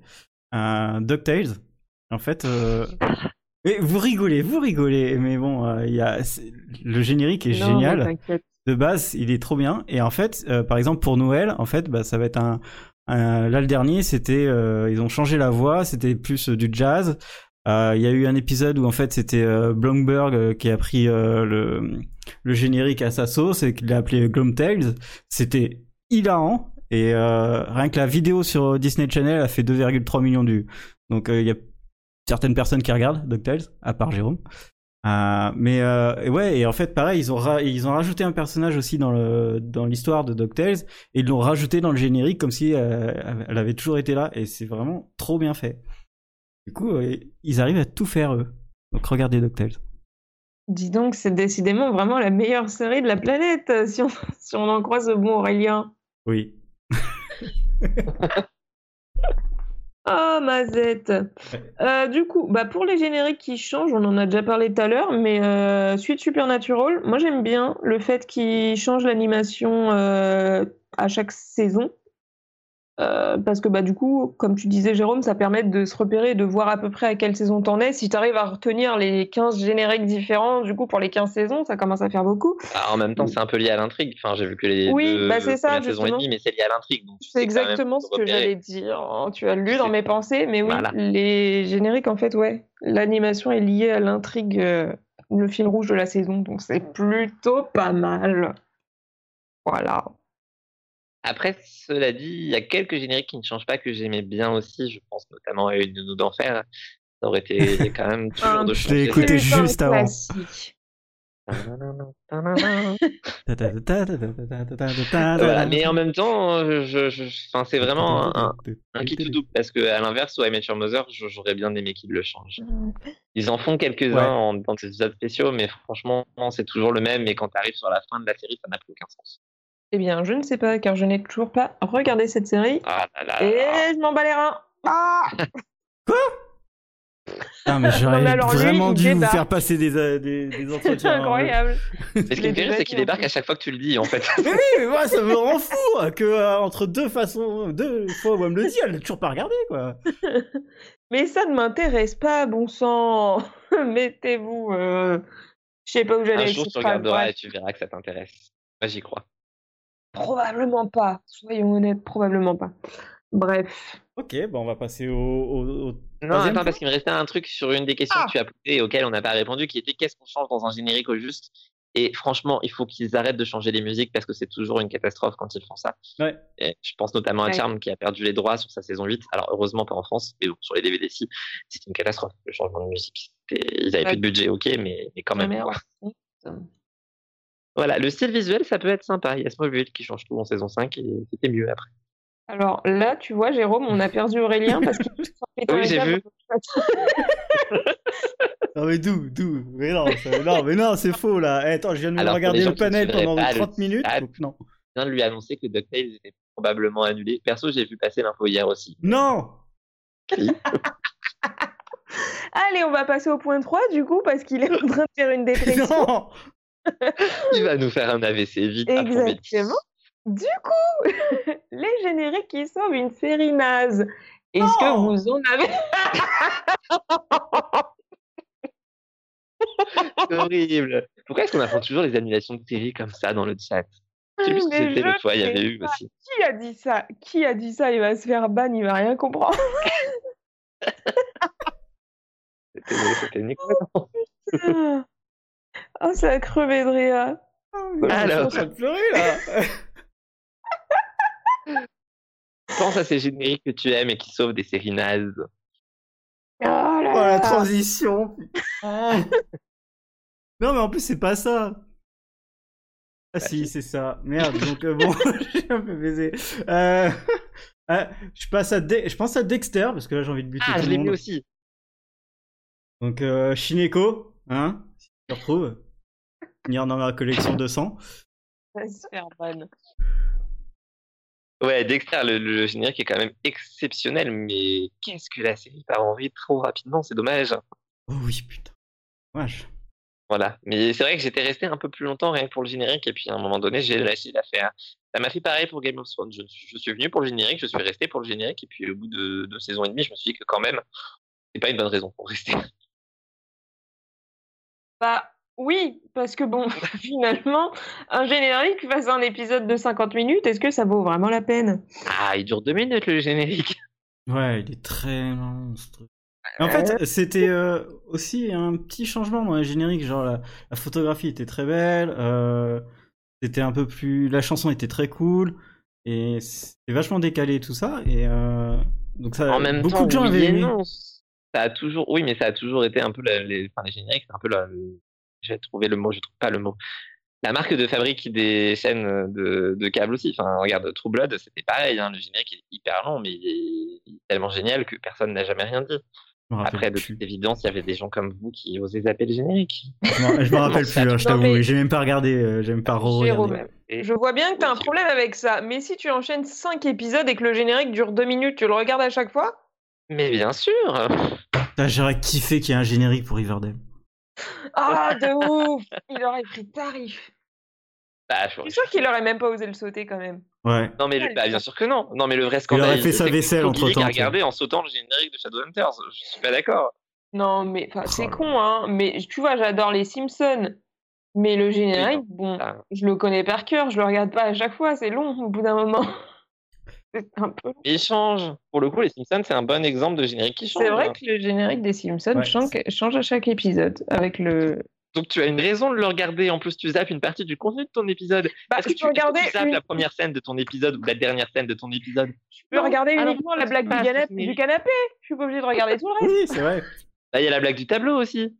Un DuckTales. En fait, euh... mais vous rigolez, vous rigolez, mais bon, euh, il y a... le générique est Non, génial. De base, il est trop bien. Et en fait, euh, par exemple, pour Noël, en fait, bah, ça va être un. Là, le dernier, c'était. euh, ils ont changé la voix, c'était plus euh, du jazz. Euh, Il y a eu un épisode où en fait c'était euh, Blomberg euh, qui a pris euh, le, le générique à sa sauce et qui l'a appelé Glomtails. C'était hilarant et euh, rien que la vidéo sur Disney Channel a fait 2,3 millions de vues. Donc euh, il y a certaines personnes qui regardent DuckTales, à part Jérôme. Euh, mais euh, et ouais et en fait pareil ils ont ils ont rajouté un personnage aussi dans le dans l'histoire de DuckTales et ils l'ont rajouté dans le générique comme si euh, elle avait toujours été là et c'est vraiment trop bien fait. Du coup euh, ils arrivent à tout faire eux. Donc regardez DuckTales. Dis donc, c'est décidément vraiment la meilleure série de la planète, euh, si on, si on en croit ce bon Aurélien. Oui. Oh, Mazette. Euh, du coup, bah pour les génériques qui changent, on en a déjà parlé tout à l'heure, mais euh, suite Supernatural, moi j'aime bien le fait qu'ils changent l'animation euh, à chaque saison. Euh, parce que bah du coup, comme tu disais Jérôme, ça permet de se repérer, de voir à peu près à quelle saison t'en es. Si tu arrives à retenir les 15 génériques différents, du coup pour les 15 saisons, ça commence à faire beaucoup. Ah, en même temps, c'est un peu lié à l'intrigue. Enfin, j'ai vu que les Oui, deux bah, c'est ça, saisons et demie, mais c'est lié à l'intrigue. C'est exactement ce que j'allais dire. Oh, Tu as lu dans mes pensées, mais oui, Voilà. les génériques, en fait, ouais, l'animation est liée à l'intrigue, euh, le fil rouge de la saison, donc c'est plutôt pas mal. Voilà. Après, cela dit, il y a quelques génériques qui ne changent pas que j'aimais bien aussi. Je pense notamment à Une Nounou d'Enfer. Ça aurait été quand même toujours Un de Je l'ai écouté juste avant. Voilà, mais en même temps, je, c'est vraiment un, un kit tout double parce que à l'inverse, ouais, Met Your Mother, j'aurais bien aimé qu'ils le changent. Ils en font quelques-uns Ouais. dans des épisodes spéciaux, mais franchement, c'est toujours le même. Et quand tu arrives sur la fin de la série, ça n'a plus aucun sens. Eh bien, je ne sais pas, car je n'ai toujours pas regardé cette série, Ah là là et là. je m'en bats les reins. Ah Ah, mais Non, j'aurais lui, vraiment dû vous faire passer des, euh, des, des C'est entretiens. incroyable. Mais ce qui me fait rire, c'est qu'il débarque à chaque fois que tu le dis, en fait. Mais oui, mais moi ça me rend fou euh, que euh, entre deux façons, deux fois où elle me le dit, elle n'a toujours pas regardé quoi. Mais ça ne m'intéresse pas, bon sang. Mettez-vous. euh, Je sais pas où j'allais. Un jour, tu regarderas et tu verras que ça t'intéresse. Moi, j'y crois. Probablement pas. Soyons honnêtes, probablement pas. Bref. Ok, bon on va passer au. au- au- Non, attends, point parce qu'il me restait un truc sur une des questions Ah. que tu as posées et auxquelles on n'a pas répondu, qui était qu'est-ce qu'on change dans un générique au juste? Et franchement, il faut qu'ils arrêtent de changer les musiques parce que c'est toujours une catastrophe quand ils font ça. Ouais. Et je pense notamment à Ouais. Charm qui a perdu les droits sur sa saison 8. Alors, heureusement pas en France, mais bon, sur les DVD, si. C'était une catastrophe, le changement de musique. Ils avaient Ouais. plus de budget, ok, mais, mais quand même. merde. Voilà, le style visuel, ça peut être sympa. Il y a Smallville qui change tout en saison 5 et c'était mieux après. Alors là, tu vois, Jérôme, on a perdu Aurélien parce qu'il Oui, j'ai vu. Non mais d'où, d'où? Mais non, ça- non, mais non, c'est faux là. Eh, attends, je viens de me Alors, regarder le panel pendant pas le 30 minutes. chat, donc non. Je viens de lui annoncer que DuckTales était probablement annulé. Perso, j'ai vu passer l'info hier aussi. Non Allez, on va passer au point 3 du coup parce qu'il est en train de faire une dépression. Non Il va nous faire un AVC vite. Exactement. Du coup, les génériques qui sauvent une série naze. Est-ce que vous en avez C'est horrible. Pourquoi est-ce qu'on apprend toujours les annulations de séries comme ça dans le chat? Ce que Mais c'était je l'autre fois, il y sais avait eu aussi. Qui a dit ça? Qui a dit ça? Il va se faire ban, il va rien comprendre. C'était c'était Nicolas. oh, ça a crevé de rire. Alors. Je suis en train de pleurer là Pense à ces génériques que tu aimes et qui sauvent des séries nazes? Oh là Oh la là. transition putain. Non mais en plus c'est pas ça Ah si, c'est ça. Merde, donc euh, bon, j'ai un peu baisé. Euh, euh, je, passe à De- je pense à Dexter, parce que là j'ai envie de buter Ah, tout je le l'ai monde. mis aussi. Donc euh, Shineko, hein, si tu te retrouves, venir dans ma collection de sang. Ça va se faire ban. Ouais, Dexter, le, le générique est quand même exceptionnel, mais qu'est-ce que la série part en vrille trop rapidement, c'est dommage. Oh oui, putain. Dommage. Voilà. Mais c'est vrai que j'étais resté un peu plus longtemps rien que pour le générique, et puis à un moment donné, j'ai lâché l'affaire. Ça m'a fait pareil pour Game of Thrones. Je, je suis venu pour le générique, je suis resté pour le générique, et puis au bout de deux saisons et demie, je me suis dit que quand même, c'est pas une bonne raison pour rester. Bah oui, parce que bon, finalement, un générique face à un épisode de 50 minutes, est-ce que ça vaut vraiment la peine? Ah, il dure deux minutes le générique. Ouais, il est très monstre. En fait, c'était euh, aussi un petit changement dans les génériques, genre la, la photographie était très belle, euh, c'était un peu plus, la chanson était très cool et c'était vachement décalé tout ça et euh, donc ça, En même beaucoup temps, de gens oui avaient aimé. Ça a toujours, oui, mais ça a toujours été un peu la- les, enfin, les génériques, c'est un peu la, j'ai trouvé le mot, je trouve pas le mot. La marque de fabrique des chaînes de, de câbles aussi. Enfin, regarde, True Blood, c'était pareil, hein, le générique est hyper long, mais il est, tellement génial que personne n'a jamais rien dit. Après, de plus. toute évidence, il y avait des gens comme vous qui osaient zapper le générique. Je me- je me rappelle plus là, je Non, t'avoue, mais- j'ai même pas regardé, euh, j'ai même pas re-regardé. Je vois bien que t'as un Oui, problème avec ça, mais si tu enchaînes 5 épisodes et que le générique dure 2 minutes, tu le regardes à chaque fois? Mais bien sûr J'aurais kiffé qu'il y ait un générique pour Riverdale. Ah, de ouf Il aurait pris tarif. Bah, Je suis sûr qu'il aurait même pas osé le sauter quand même. Ouais. Non mais le- bah, bien sûr que non. Non mais le vrai scandale. aurait fait c'est sa que vaisselle entre-temps, a regardé en sautant le générique de Shadowhunters. Je suis pas d'accord. Non, mais enfin, Oh c'est là con, hein. Mais tu vois, j'adore les Simpsons. Mais le générique, bon, Ah. je le connais par cœur, je le regarde pas à chaque fois, c'est long au bout d'un moment. C'est un peu. Mais il change. Pour le coup, les Simpsons, c'est un bon exemple de générique qui change. C'est vrai que le générique des Simpsons Ouais, change, change à chaque épisode avec le. Donc tu as une raison de le regarder. En plus, tu zappes une partie du contenu de ton épisode. Bah, je que tu, regarder tu zappes une- la première scène de ton épisode ou la dernière scène de ton épisode? Je peux regarder Alors, uniquement la blague du, canap- du canapé. Je suis pas obligée de regarder tout le reste. Oui, c'est vrai. Là, il y a la blague du tableau aussi.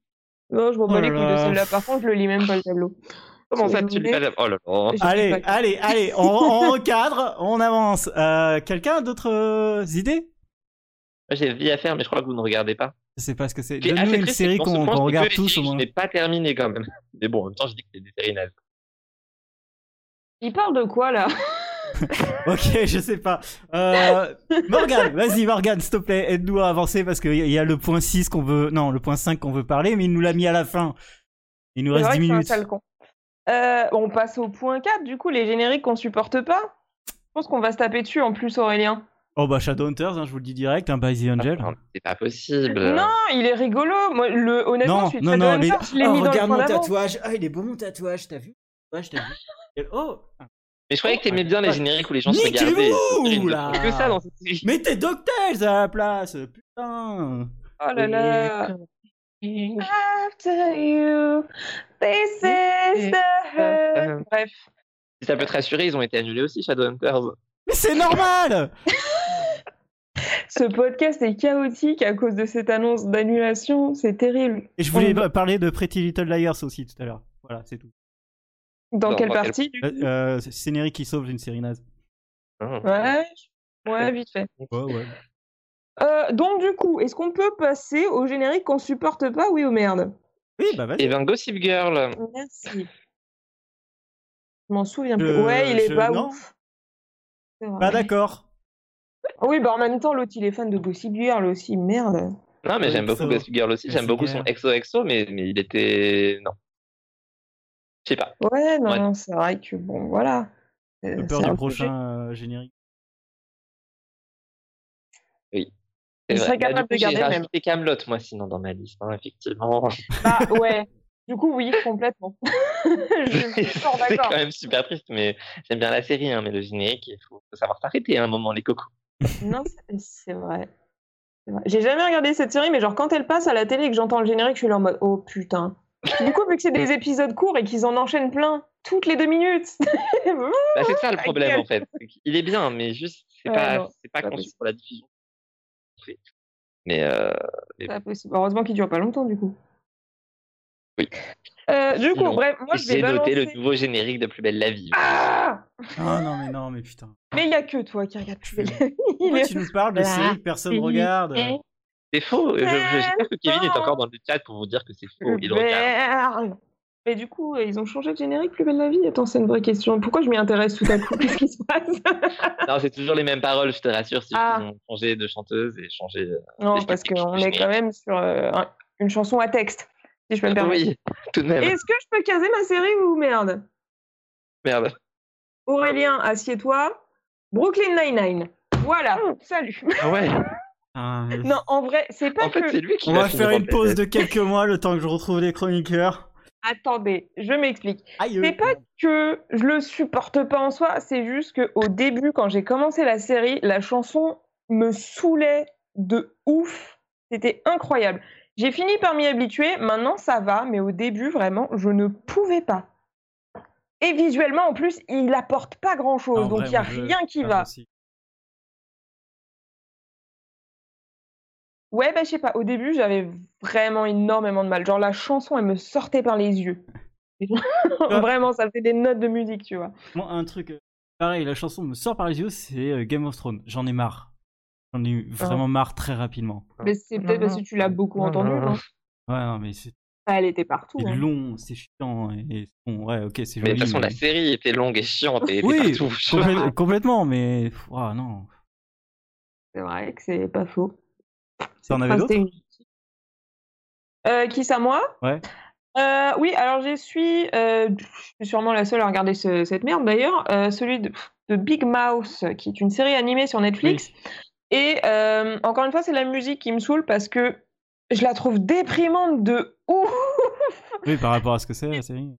Non, je m'en bats Oh les couilles de là. celle-là. Par contre, je le lis même pas le tableau. Comment ça, tu lis voulez pas la... Oh là là. Je Allez, allez, allez, on, on recadre, on avance. Euh, Quelqu'un a d'autres euh, idées? J'ai vie à faire, mais je crois que vous ne regardez pas. Je sais pas ce que c'est. Donne-nous une série qu'on regarde tous au moins. Je n'ai pas terminé quand même. Mais bon, en même temps, je dis que c'est des séries nazes. Il parle de quoi là? Ok, je sais pas. Euh, Morgane, vas-y Morgane, s'il te plaît, aide-nous à avancer parce qu'il y a- il y a le point 6 qu'on veut... Non, le point 5 qu'on veut parler, mais il nous l'a mis à la fin. Il nous reste vrai 10 que c'est un minutes. sale con. Euh, on passe au point 4, du coup, les génériques qu'on supporte pas. Je pense qu'on va se taper dessus en plus, Aurélien. Oh bah Shadowhunters, hein, je vous le dis direct, un by the Angel. Non, C'est pas possible. Non, il est rigolo. Moi, le, honnêtement, non, celui de non, non, les- je l'ai Oh, mis dans le regarde point mon tatouage. Ah, il est beau mon tatouage, t'as vu? Tatouage, t'as vu Oh Mais je croyais que t'aimais bien les génériques où les gens se regardaient. Ne là que ça dans cette série. Mettez DuckTales à la place Putain Oh là là. After you, this is the hurt. Bref. Si ça peut te rassurer, ils ont été annulés aussi, Shadowhunters. Mais c'est normal Ce podcast est chaotique à cause de cette annonce d'annulation. C'est terrible. Et je voulais On- parler de Pretty Little Liars aussi tout à l'heure. Voilà, c'est tout. Dans, Dans- quelle quel- partie du Euh, euh, qui sauve une série naze. Hein. Ouais, ouais, vite fait. Ouais, ouais. Euh, donc du coup, est-ce qu'on peut passer au générique qu'on supporte pas, oui ou merde? Oui, bah vas-y. Et ben Gossip Girl. Merci. Je m'en souviens plus. Euh, ouais, il est je- pas non. ouf. C'est vrai. Pas d'accord. Ah Oui, bah en même temps, l'autre il est fan de Gossip Girl aussi, merde. Non, mais j'aime Exo. beaucoup Gossip Girl aussi. J'aime Gossip beaucoup son Girl. exo exo, mais, mais il était. Non. Je sais pas. Ouais, non, Ouais. non, c'est vrai que bon, voilà. Euh, J'ai peur c'est du prochain euh, générique. C'est Je serais Bah, capable du de garder J'ai même. rajouté Camelot, moi, sinon, dans ma liste, hein, effectivement. Bah ouais. Du coup, oui, complètement. Je suis fort c'est quand même super triste, mais j'aime bien la série, hein, mais le générique, il faut, savoir s'arrêter à un moment, les cocos. Non, c'est- vrai. J'ai jamais regardé cette série, mais genre quand elle passe à la télé et que j'entends le générique, je suis là en mode oh putain. Du coup, vu que c'est des épisodes courts et qu'ils en enchaînent plein toutes les deux minutes. Bah, c'est ça le problème, en fait. Qu'il est bien, mais juste, c'est Ouais, pas, pas pas conçu pour la diffusion. Mais euh, C'est pas possible. Heureusement qu'il dure pas longtemps du coup. Oui. Euh, du coup, Sinon, bref, moi je vais j'ai noté balancer. le nouveau générique de Plus Belle la Vie. Ah Ah non, mais non, mais putain. Mais il y a que toi qui regarde plus belle la vie. Pourquoi tu nous parles de séries que personne regarde? C'est faux. je- je- J'espère que Kevin est encore dans le chat pour vous dire que c'est faux. Il regarde. Mais du coup, euh, ils ont changé de générique plus belle la vie. Attends, c'est une vraie question. Pourquoi je m'y intéresse tout à coup? Qu'est-ce qui se passe? Non, c'est toujours les mêmes paroles, je te rassure. Juste Ah. qu'ils ont changé de chanteuse et changé. euh, Non, parce qu'on est quand même sur euh, un- une chanson à texte, si je peux me permettre. Oui, tout de même. Est-ce que je peux caser ma série ou merde? Merde. Aurélien, assieds-toi. Brooklyn Nine-Nine. Voilà, salut. Ah ouais. Ah, Non, en vrai, c'est pas En fait, que... c'est lui qui On va faire une pause de quelques mois le temps que je retrouve les chroniqueurs. Attendez, je m'explique. C'est pas que je le supporte pas en soi, c'est juste que au début, quand j'ai commencé la série, la chanson me saoulait de ouf. C'était incroyable. J'ai fini par m'y habituer, maintenant ça va, mais au début, vraiment, je ne pouvais pas. Et visuellement, en plus, il apporte pas grand chose, donc il n'y a rien qui Ah, va. aussi. Ouais, bah je sais pas, au début, j'avais vraiment énormément de mal. Genre, la chanson, elle me sortait par les yeux. vraiment, ça fait des notes de musique, tu vois. Moi, un truc. euh, Pareil, la chanson me sort par les yeux, c'est euh, Game of Thrones. J'en ai marre. J'en ai eu vraiment marre très rapidement. Mais c'est peut-être parce que tu l'as beaucoup Non, entendu, non, non? Non. Ouais, non, mais c'est Ah, Elle était partout. c'est hein. long, c'est chiant. Et... Bon, ouais, ok, c'est Mais joli. de toute façon, mais- la série était longue et chiante et était Oui, partout. complètement, mais. Ah non. C'est vrai que c'est pas faux. T'en avais d'autres euh, Qui ça, moi? Ouais. Euh, oui, alors je suis, euh, je suis sûrement la seule à regarder ce- cette merde d'ailleurs, celui de, de Big Mouse, qui est une série animée sur Netflix. Et encore une fois, c'est la musique qui me saoule parce que je la trouve déprimante de ouf. Oui, par rapport à ce que c'est la série.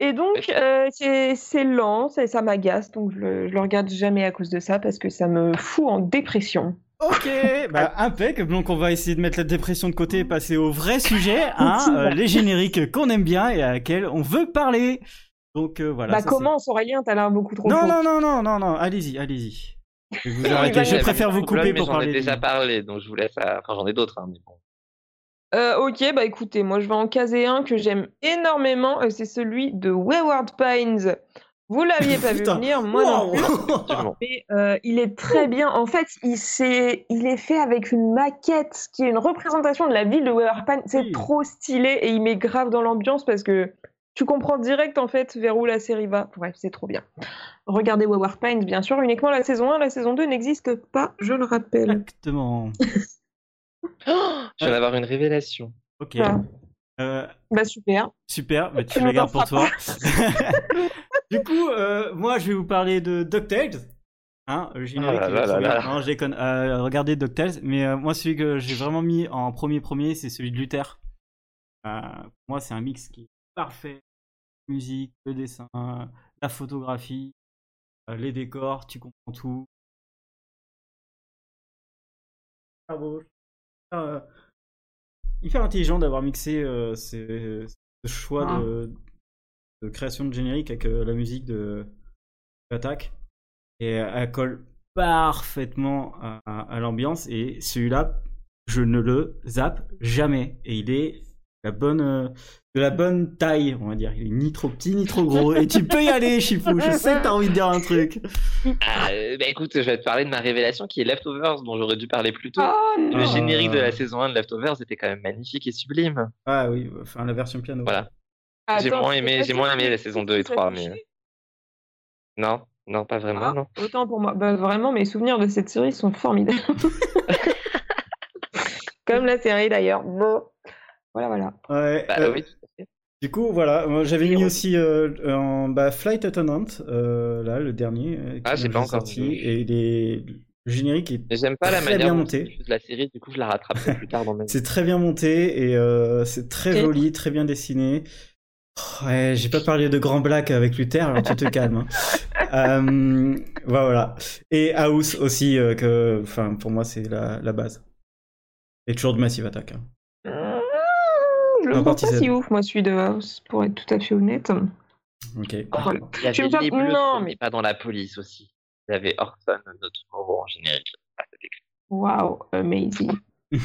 Et donc, euh, c'est c'est lent, ça, ça m'agace, donc je le, je le regarde jamais à cause de ça parce que ça me fout en dépression. Ok, bah impeccable. Donc on va essayer de mettre la dépression de côté et passer au vrai sujet, hein, euh, les génériques qu'on aime bien et à laquelle on veut parler. Donc euh, voilà. bah ça, commence Aurélien, t'as l'air beaucoup trop Non, non, non, non, non, non, allez-y, allez-y. Je vous arrêter. bah, Je préfère vous couper pour j'en parler. ai du- déjà parlé, donc je vous laisse. à- Enfin, j'en ai d'autres, hein, mais bon. Euh, ok, bah écoutez, moi je vais en caser un que j'aime énormément, c'est celui de Wayward Pines. Vous l'aviez pas vu venir, moi non plus. Mais euh, il est très bien. En fait, il, s'est- il est fait avec une maquette qui est une représentation de la ville de Pines. C'est Oui. trop stylé et il met grave dans l'ambiance parce que tu comprends direct en fait vers où la série va. Bref, c'est trop bien. Regardez Pines, bien sûr, uniquement la saison 1. La saison 2 n'existe pas, je le rappelle. Exactement. Je viens d'avoir une révélation. Ok. Ah. Euh, Bah super. super, bah, tu me gardes pour toi. du coup, euh, moi je vais vous parler de DuckTales. Hein, le générique. Ah là là là. Non, je déconne. Euh, regardez DuckTales, mais euh, moi celui que j'ai vraiment mis en premier premier, c'est celui de Luther. Euh, pour moi, c'est un mix qui est parfait. Musique, le dessin, la photographie, euh, les décors, tu comprends tout. Ah, beau. Euh, hyper intelligent d'avoir mixé euh, ces- ce choix Ah. de, de création de générique avec euh, la musique de l'attaque. Et elle colle parfaitement à, à- à l'ambiance. Et celui-là, je ne le zappe jamais. Et il est la bonne, euh, de la bonne taille, on va dire. Il est ni trop petit ni trop gros. et tu peux y aller, Chipou. Je sais que t'as envie de dire un truc. Ah, euh, bah écoute, je vais te parler de ma révélation qui est Leftovers, dont j'aurais dû parler plus tôt. Oh Le générique de la saison 1 de Leftovers était quand même magnifique et sublime. Ah oui, enfin la version piano. Voilà. J'ai moins aimé- j'ai moins aimé la saison 2 et tu 3, réfléchis. mais- Non, non, pas vraiment, Ah, non. Autant pour moi. Bah, vraiment, mes souvenirs de cette série sont formidables. Comme la série d'ailleurs. Bon. Voilà, voilà. Ouais, Bah euh, oui. Du coup, voilà, j'avais mis aussi euh, en bah, Flight Attendant, euh, là, le dernier. euh, Ah, qui j'ai vient pas de encore sorti. Et il est- le générique est Mais j'aime pas la Très manière bien dont monté. la série, du coup je la rattraperai plus tard dans ma vie. C'est très bien monté et euh, c'est très joli, très bien dessiné. Oh, ouais, j'ai pas parlé de Grand Black avec Luther, alors tu te calmes. hein. Euh, voilà. Et House aussi, euh, que, enfin, pour moi, c'est la, la base. Et toujours de Massive Attack. hein. Mmh, Je le partie pas si ouf, moi, celui de House, pour être tout à fait honnête. Ok. Voilà. Il y avait bleus non, mais- pas dans la police aussi. Il y avait Orson, notre nouveau en générique. Waouh, amazing.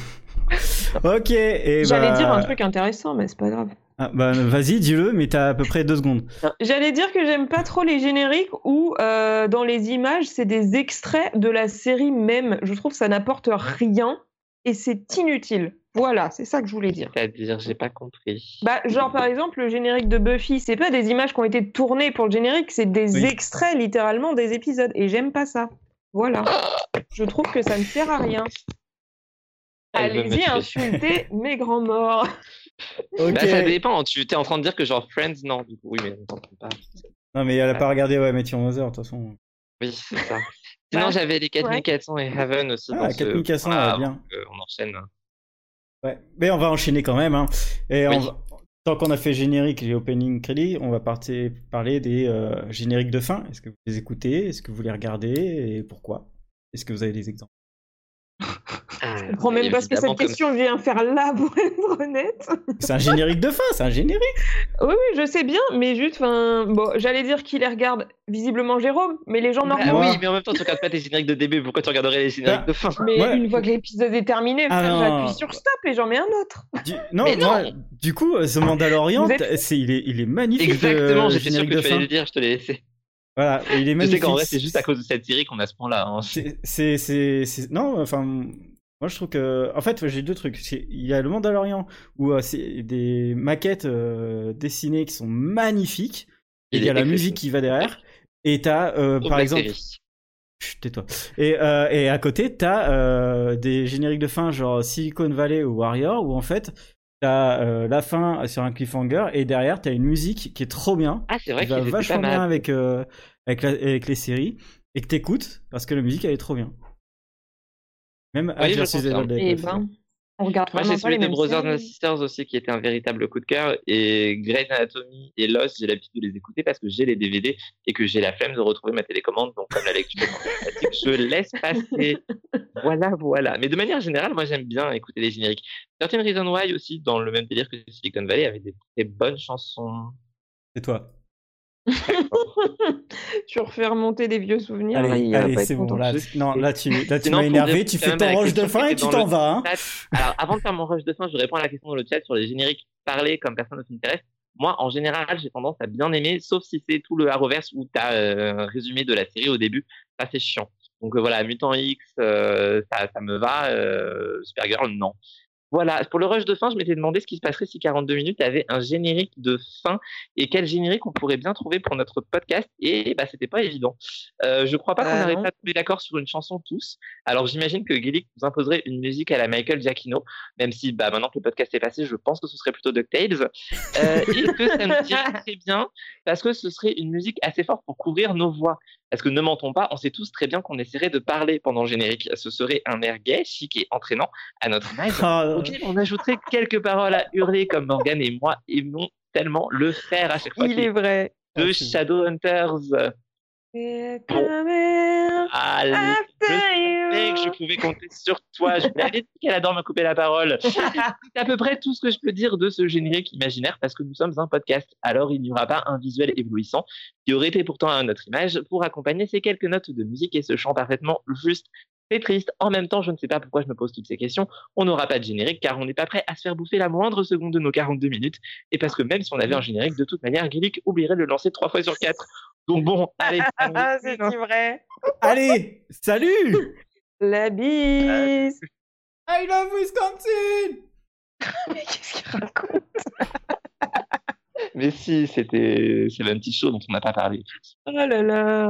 Ok. Et J'allais bah- dire un truc intéressant, mais c'est pas grave. Ah, bah, vas-y, dis-le, mais t'as à peu près deux secondes. J'allais dire que j'aime pas trop les génériques où euh, dans les images c'est des extraits de la série même. Je trouve que ça n'apporte rien et c'est inutile. Voilà, c'est ça que je voulais dire. C'est-à-dire, j'ai pas compris. Bah, genre par exemple le générique de Buffy, c'est pas des images qui ont été tournées pour le générique, c'est des Oui. extraits littéralement des épisodes et j'aime pas ça. Voilà. Je trouve que ça ne sert à rien. Me Allez-y tuer. insulter mes grands morts. Ok. Bah, ça dépend, tu t'es en train de dire que genre Friends, non, du coup, oui, mais on t'entend pas. Non, mais elle a pas regardé, ouais, Matthew Mother, de toute façon. Oui, c'est ça. Sinon, Bah, j'avais les 4400 et Heaven aussi. Ah, dans ce- 4400, voilà, ouais, bien. euh, on enchaîne. Ouais, mais on va enchaîner quand même. Hein. Et on Oui. va- tant qu'on a fait générique et opening crédit, on va partir parler des euh, génériques de fin. Est-ce que vous les écoutez? Est-ce que vous les regardez? Et pourquoi? Est-ce que vous avez des exemples? Je comprends même pas ce que cette comme- question vient faire là pour être honnête. C'est un générique de fin, c'est un générique. Oui, oui, je sais bien, mais juste, enfin, bon, j'allais dire qui les regarde, visiblement Jérôme, mais les gens Bah normaux. Oui, mais en même temps, tu regardes pas tes génériques de début, pourquoi tu regarderais les génériques Bah, de fin? Mais Ouais. une fois que l'épisode est terminé, Ah j'appuie sur stop et j'en mets un autre. Du... Non, Mais moi, non. du coup, euh, The Mandalorian, êtes- il est il est magnifique. Exactement, le j'étais sûr générique que de tu allais le dire, je te l'ai laissé. Voilà, il est Je sais magnifique. qu'en vrai, c'est juste à cause de cette série qu'on a ce point-là. hein. C'est- non, enfin, moi je trouve que, en fait, j'ai deux trucs. Il y a le Mandalorian où euh, c'est des maquettes euh, dessinées qui sont magnifiques. Et il y a la musique qui va derrière. Et t'as, euh, par exemple, tais-toi. Et, et à côté, t'as des génériques de fin genre Silicon Valley ou Warrior où en fait t'as la fin sur un cliffhanger et derrière t'as une musique qui est trop bien, Ah, c'est vrai qui va vachement bien avec avec, la- avec les séries et que t'écoutes parce que la musique elle est trop bien. Même Oui, Et aussi. ben, on regarde Moi, j'ai celui de mêmes Brothers and. Sisters aussi, qui était un véritable coup de cœur. Et Grey's Anatomy et Lost, j'ai l'habitude de les écouter parce que j'ai les DVD et que j'ai la flemme de retrouver ma télécommande. Donc, comme la lecture je laisse passer. Voilà, voilà. Mais de manière générale, moi, j'aime bien écouter les génériques. Certain Reason Why aussi, dans le même délire que Silicon Valley, avait des très bonnes chansons. C'est toi? tu refais remonter des vieux souvenirs. là, Allez, allez c'est bon. Là, non, là tu, là, tu m'as énervé. Tu fais ton rush de fin et tu t'en le vas. Hein. Alors, avant de faire mon rush de fin, je réponds à la question dans le chat sur les génériques parlés comme personne ne s'intéresse. Moi, en général, j'ai tendance à bien aimer, sauf si c'est tout le Arrowverse où tu as un résumé de la série au début. Ça, c'est chiant. Donc euh, voilà, Mutant X, euh, ça, ça me va. Euh, Supergirl, non. Voilà, pour le rush de fin, je m'étais demandé ce qui se passerait si 42 minutes avait un générique de fin et quel générique on pourrait bien trouver pour notre podcast. Et bah, c'était pas évident. Euh, je crois pas qu'on Bah, n'arrive pas à trouver d'accord sur une chanson tous. Alors j'imagine que Gillick nous imposerait une musique à la Michael Giacchino, même si bah, maintenant que le podcast est passé, je pense que ce serait plutôt DuckTales. Euh, et que ça me dirait très bien parce que ce serait une musique assez forte pour couvrir nos voix. Parce que ne mentons pas, on sait tous très bien qu'on essaierait de parler pendant le générique. Ce serait un air gay, chic et entraînant à notre image. Auquel on ajouterait quelques paroles à hurler comme Morgan et moi aimons tellement le faire à chaque fois Il est vrai. de c'est- Shadowhunters. Coming Allez, je savais que je you. pouvais compter sur toi. Je vous l'avais dit qu'elle adore me couper la parole. C'est à peu près tout ce que je peux dire de ce générique imaginaire parce que nous sommes un podcast. Alors il n'y aura pas un visuel éblouissant qui aurait été pourtant à notre image pour accompagner ces quelques notes de musique et ce chant parfaitement juste. C'est triste. En même temps, je ne sais pas pourquoi je me pose toutes ces questions. On n'aura pas de générique car on n'est pas prêt à se faire bouffer la moindre seconde de nos 42 minutes. Et parce que même si on avait un générique, de toute manière, Gillick oublierait de le lancer trois fois sur quatre. Donc bon, allez. Ah, c'est vrai. Allez, salut La bise. I love Wisconsin Mais qu'est-ce qu'il raconte? Mais si, c'était c'est le petit show dont on n'a pas parlé. Oh là là.